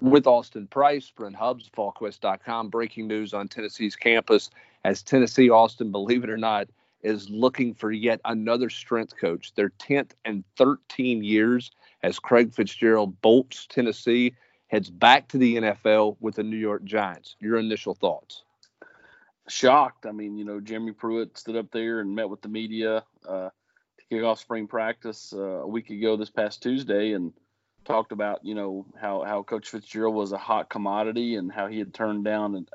with Austin Price, Brent Hubbs, VolQuest.com. Breaking news on Tennessee's campus as Tennessee, Austin, believe it or not, is looking for yet another strength coach. Their 10th and 13 years as Craig Fitzgerald bolts Tennessee, heads back to the NFL with the New York Giants. Your initial thoughts? Shocked. I mean, you know, Jeremy Pruitt stood up there and met with the media uh, to kick off spring practice uh, a week ago this past Tuesday and – talked about you know how how Coach Fitzgerald was a hot commodity and how he had turned down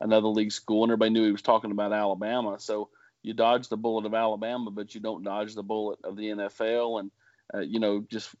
another league school, and everybody knew he was talking about Alabama. So you dodge the bullet of Alabama, but you don't dodge the bullet of the NFL, and uh, you know just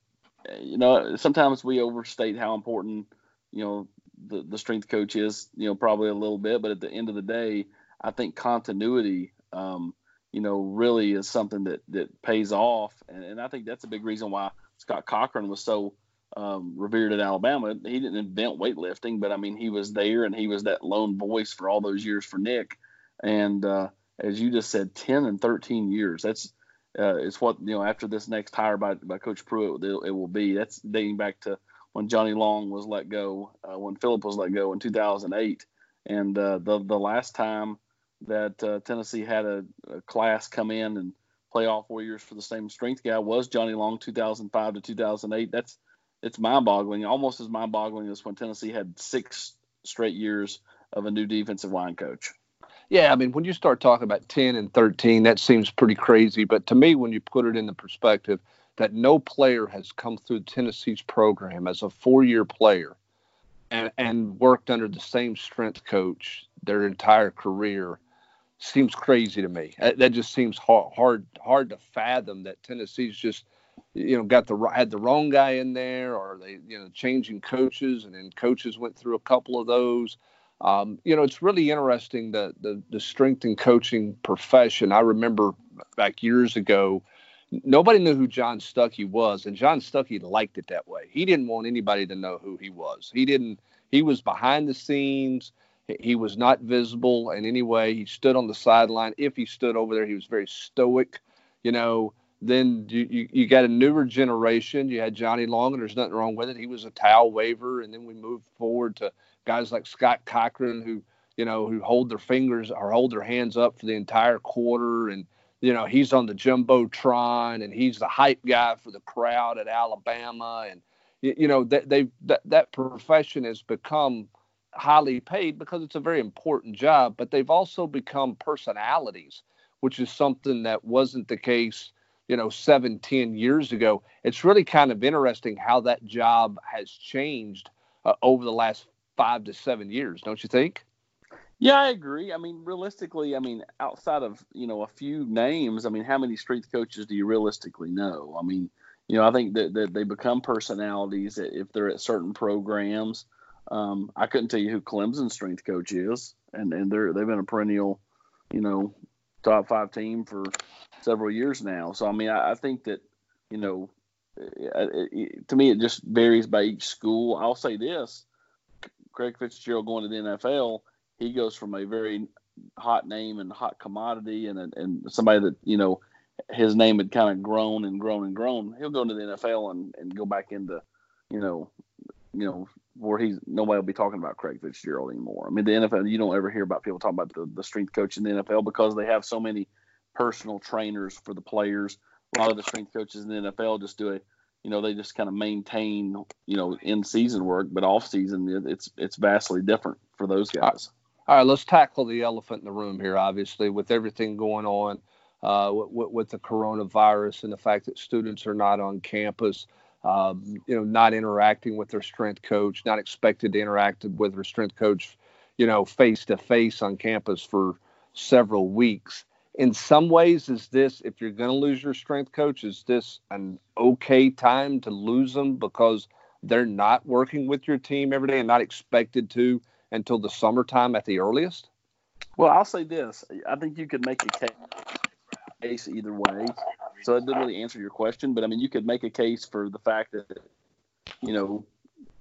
you know sometimes we overstate how important you know the the strength coach is. You know probably a little bit, but at the end of the day, I think continuity. Um, you know, really is something that that pays off, and, and I think that's a big reason why Scott Cochran was so um, revered at Alabama. He didn't invent weightlifting, but I mean, he was there and he was that lone voice for all those years for Nick. And uh, as you just said, 10 and 13 years. That's uh, it's what you know after this next hire by, by Coach Pruitt, it, it will be. That's dating back to when Johnny Long was let go, uh, when Philip was let go in 2008, and uh, the the last time that uh, Tennessee had a, a, class come in and play all four years for the same strength guy was Johnny Long, 2005 to 2008. That's it's mind-boggling, almost as mind-boggling as when Tennessee had six straight years of a new defensive line coach. Yeah, I mean, when you start talking about 10 and 13, that seems pretty crazy. But to me, when you put it in the perspective that no player has come through Tennessee's program as a four-year player and, and worked under the same strength coach their entire career seems crazy to me. That just seems hard, hard, hard to fathom that Tennessee's just – you know got the had the wrong guy in there or they you know changing coaches and then coaches went through a couple of those. Um, you know it's really interesting the, the the strength and coaching profession. I remember back years ago nobody knew who john stuckey was and john stuckey liked it that way. He didn't want anybody to know who he was. He didn't he was behind the scenes. He was not visible in any way. He stood on the sideline. If he stood over there he was very stoic you know then you, you, you, got a newer generation. You had Johnny Long, and there's nothing wrong with it. He was a towel waver, and then we moved forward to guys like Scott Cochran, who you know who hold their fingers or hold their hands up for the entire quarter, and you know he's on the jumbotron, and he's the hype guy for the crowd at Alabama, and you, you know that they that, that profession has become highly paid because it's a very important job, but they've also become personalities, which is something that wasn't the case you know, seven, ten years ago. It's really kind of interesting how that job has changed uh, over the last five to seven years, don't you think? Yeah, I agree. I mean, realistically, I mean, outside of you know a few names, I mean, how many strength coaches do you realistically know? I mean, you know, I think that, that they become personalities if they're at certain programs. Um, I couldn't tell you who clemson strength coach is, and and they're they've been a perennial, you know, top five team for several years now. So I mean, I, I think that you know, it, it, to me, it just varies by each school. I'll say this: Craig Fitzgerald going to the NFL, he goes from a very hot name and hot commodity, and and somebody that you know his name had kind of grown and grown and grown. He'll go into the NFL and, and go back into, you know, you know where he's nobody will be talking about Craig Fitzgerald anymore. I mean, the NFL you don't ever hear about people talking about the, the strength coach in the NFL because they have so many personal trainers for the players. A lot of the strength coaches in the NFL just do a, you know, they just kind of maintain, you know, in season work, but off season it's it's vastly different for those guys. All right, let's tackle the elephant in the room here. Obviously, with everything going on uh, with, with the coronavirus and the fact that students are not on campus um, you know, not interacting with their strength coach, not expected to interact with their strength coach, you know, face to face on campus for several weeks. In some ways, is this, if you're going to lose your strength coach, is this an okay time to lose them because they're not working with your team every day and not expected to until the summertime at the earliest? Well, I'll say this. I think you could make a case either way. So it didn't really answer your question, but I mean, you could make a case for the fact that, you know,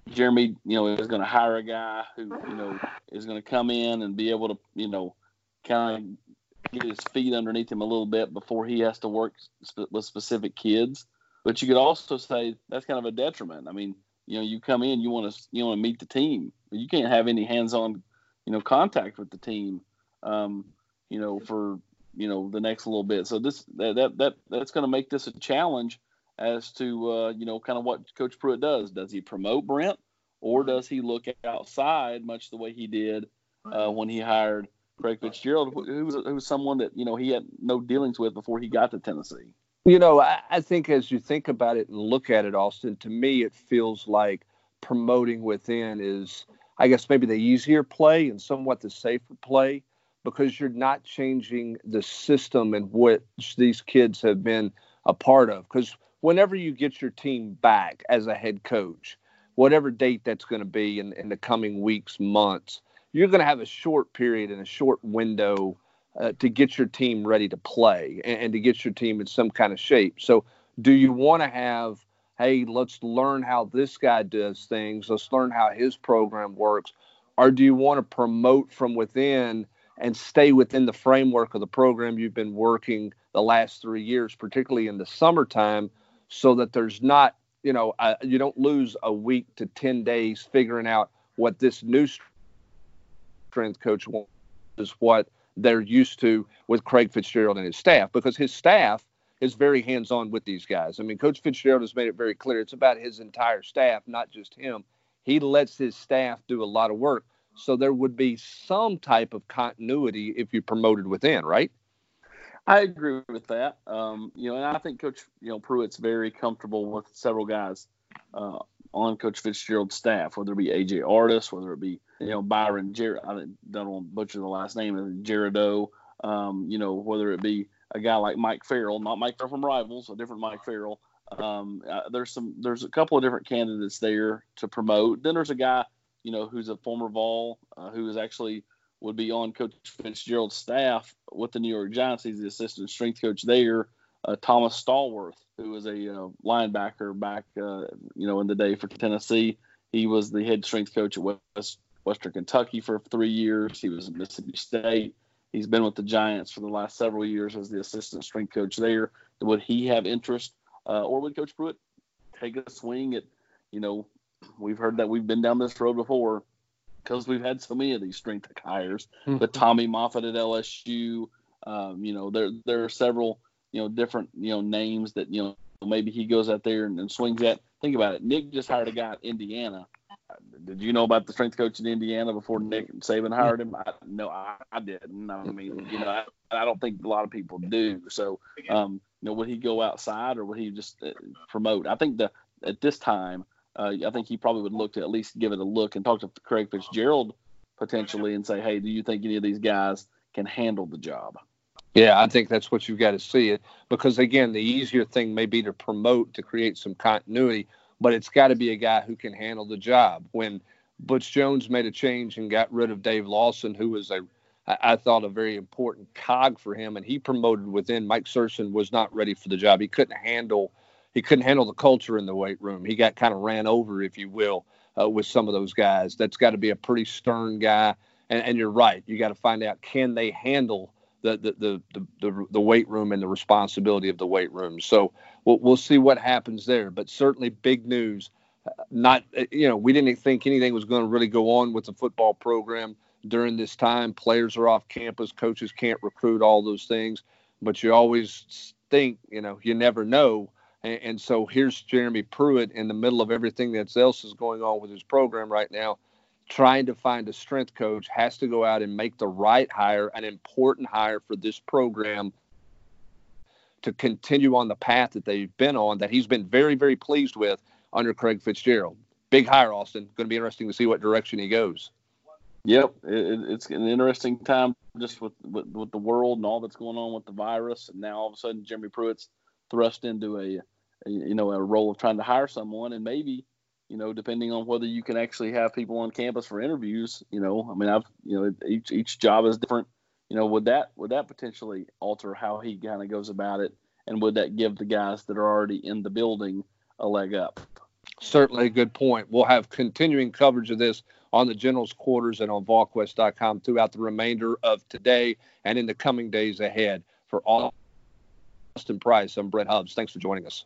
Jeremy, you know, is going to hire a guy who, you know, is going to come in and be able to, you know, kind of get his feet underneath him a little bit before he has to work sp- with specific kids. But you could also say that's kind of a detriment. I mean, you know, you come in, you want to you want to meet the team. You can't have any hands-on, you know, contact with the team, um, you know, for you know the next little bit. So this that that, that that's going to make this a challenge as to uh, you know kind of what Coach Pruitt does. Does he promote Brent, or does he look outside, much the way he did uh, when he hired Craig Fitzgerald, who was who was someone that you know he had no dealings with before he got to Tennessee. You know, I, I think as you think about it and look at it, Austin, to me it feels like promoting within is, I guess, maybe the easier play and somewhat the safer play because you're not changing the system in which these kids have been a part of. Because whenever you get your team back as a head coach, whatever date that's going to be in, in the coming weeks, months, you're going to have a short period and a short window uh, to get your team ready to play and, and to get your team in some kind of shape. So, do you want to have, hey, let's learn how this guy does things, let's learn how his program works, or do you want to promote from within and stay within the framework of the program you've been working the last three years, particularly in the summertime, so that there's not, you know, uh, you don't lose a week to 10 days figuring out what this new strength coach wants is what they're used to with Craig Fitzgerald and his staff because his staff is very hands on with these guys. I mean, Coach Fitzgerald has made it very clear it's about his entire staff, not just him. He lets his staff do a lot of work. So there would be some type of continuity if you promoted within, right? I agree with that. Um, you know, and I think Coach, you know, Pruitt's very comfortable with several guys uh, on Coach Fitzgerald's staff, whether it be AJ Artis, whether it be you know Byron Jared. I don't want to butcher the last name, Jaredo. Um, you know, whether it be a guy like Mike Farrell, not Mike Farrell from Rivals, a different Mike Farrell. Um, uh, there's some, there's a couple of different candidates there to promote. Then there's a guy you know, who's a former Vol, uh, who is actually would be on Coach Fitzgerald's staff with the New York Giants. He's the assistant strength coach there. Uh, Thomas Stallworth, who was a uh, linebacker back, uh, you know, in the day for Tennessee. He was the head strength coach at West, Western Kentucky for three years. He was at Mississippi State. He's been with the Giants for the last several years as the assistant strength coach there. Would he have interest, uh, or would Coach Pruitt take a swing at, you know, We've heard that we've been down this road before because we've had so many of these strength hires. Mm-hmm. But Tommy Moffitt at LSU, um, you know, there there are several you know different you know names that you know maybe he goes out there and, and swings at. Think about it. Nick just hired a guy at Indiana. Did you know about the strength coach in Indiana before Nick Saban hired him? I, no, I, I didn't. I mean, you know, I, I don't think a lot of people do. So, um, you know, would he go outside or would he just uh, promote? I think the at this time uh, I think he probably would look to at least give it a look and talk to Craig Fitzgerald potentially and say, hey, do you think any of these guys can handle the job? Yeah, I think that's what you've got to see it because again, the easier thing may be to promote to create some continuity, but it's got to be a guy who can handle the job. When Butch Jones made a change and got rid of Dave Lawson, who was a I thought a very important cog for him, and he promoted within. Mike Szerszen was not ready for the job. He couldn't handle he couldn't handle the culture in the weight room. He got kind of ran over, if you will, uh, with some of those guys. That's got to be a pretty stern guy. And, and you're right. You got to find out can they handle the, the the, the the the weight room and the responsibility of the weight room. So we'll we'll see what happens there. But certainly big news. Not you know we didn't think anything was going to really go on with the football program during this time. Players are off campus, coaches can't recruit, all those things. But you always think you know you never know and, and, so here's Jeremy Pruitt in the middle of everything that else is going on with his program right now, trying to find a strength coach, has to go out and make the right hire, an important hire for this program to continue on the path that they've been on, that he's been very, very pleased with under Craig Fitzgerald. Big hire, Austin. Going to be interesting to see what direction he goes. Yep, it, it's an interesting time just with, with, with the world and all that's going on with the virus, and now all of a sudden Jeremy Pruitt's thrust into a, a, you know a role of trying to hire someone. And maybe you know depending on whether you can actually have people on campus for interviews you know i mean i've you know each each job is different. You know would that would that potentially alter how he kind of goes about it? And would that give the guys that are already in the building a leg up? Certainly a good point. We'll have continuing coverage of this on the general's quarters and on volquest.com throughout the remainder of today and in the coming days ahead for all Austin Price. I'm Brent Hubbs. Thanks for joining us.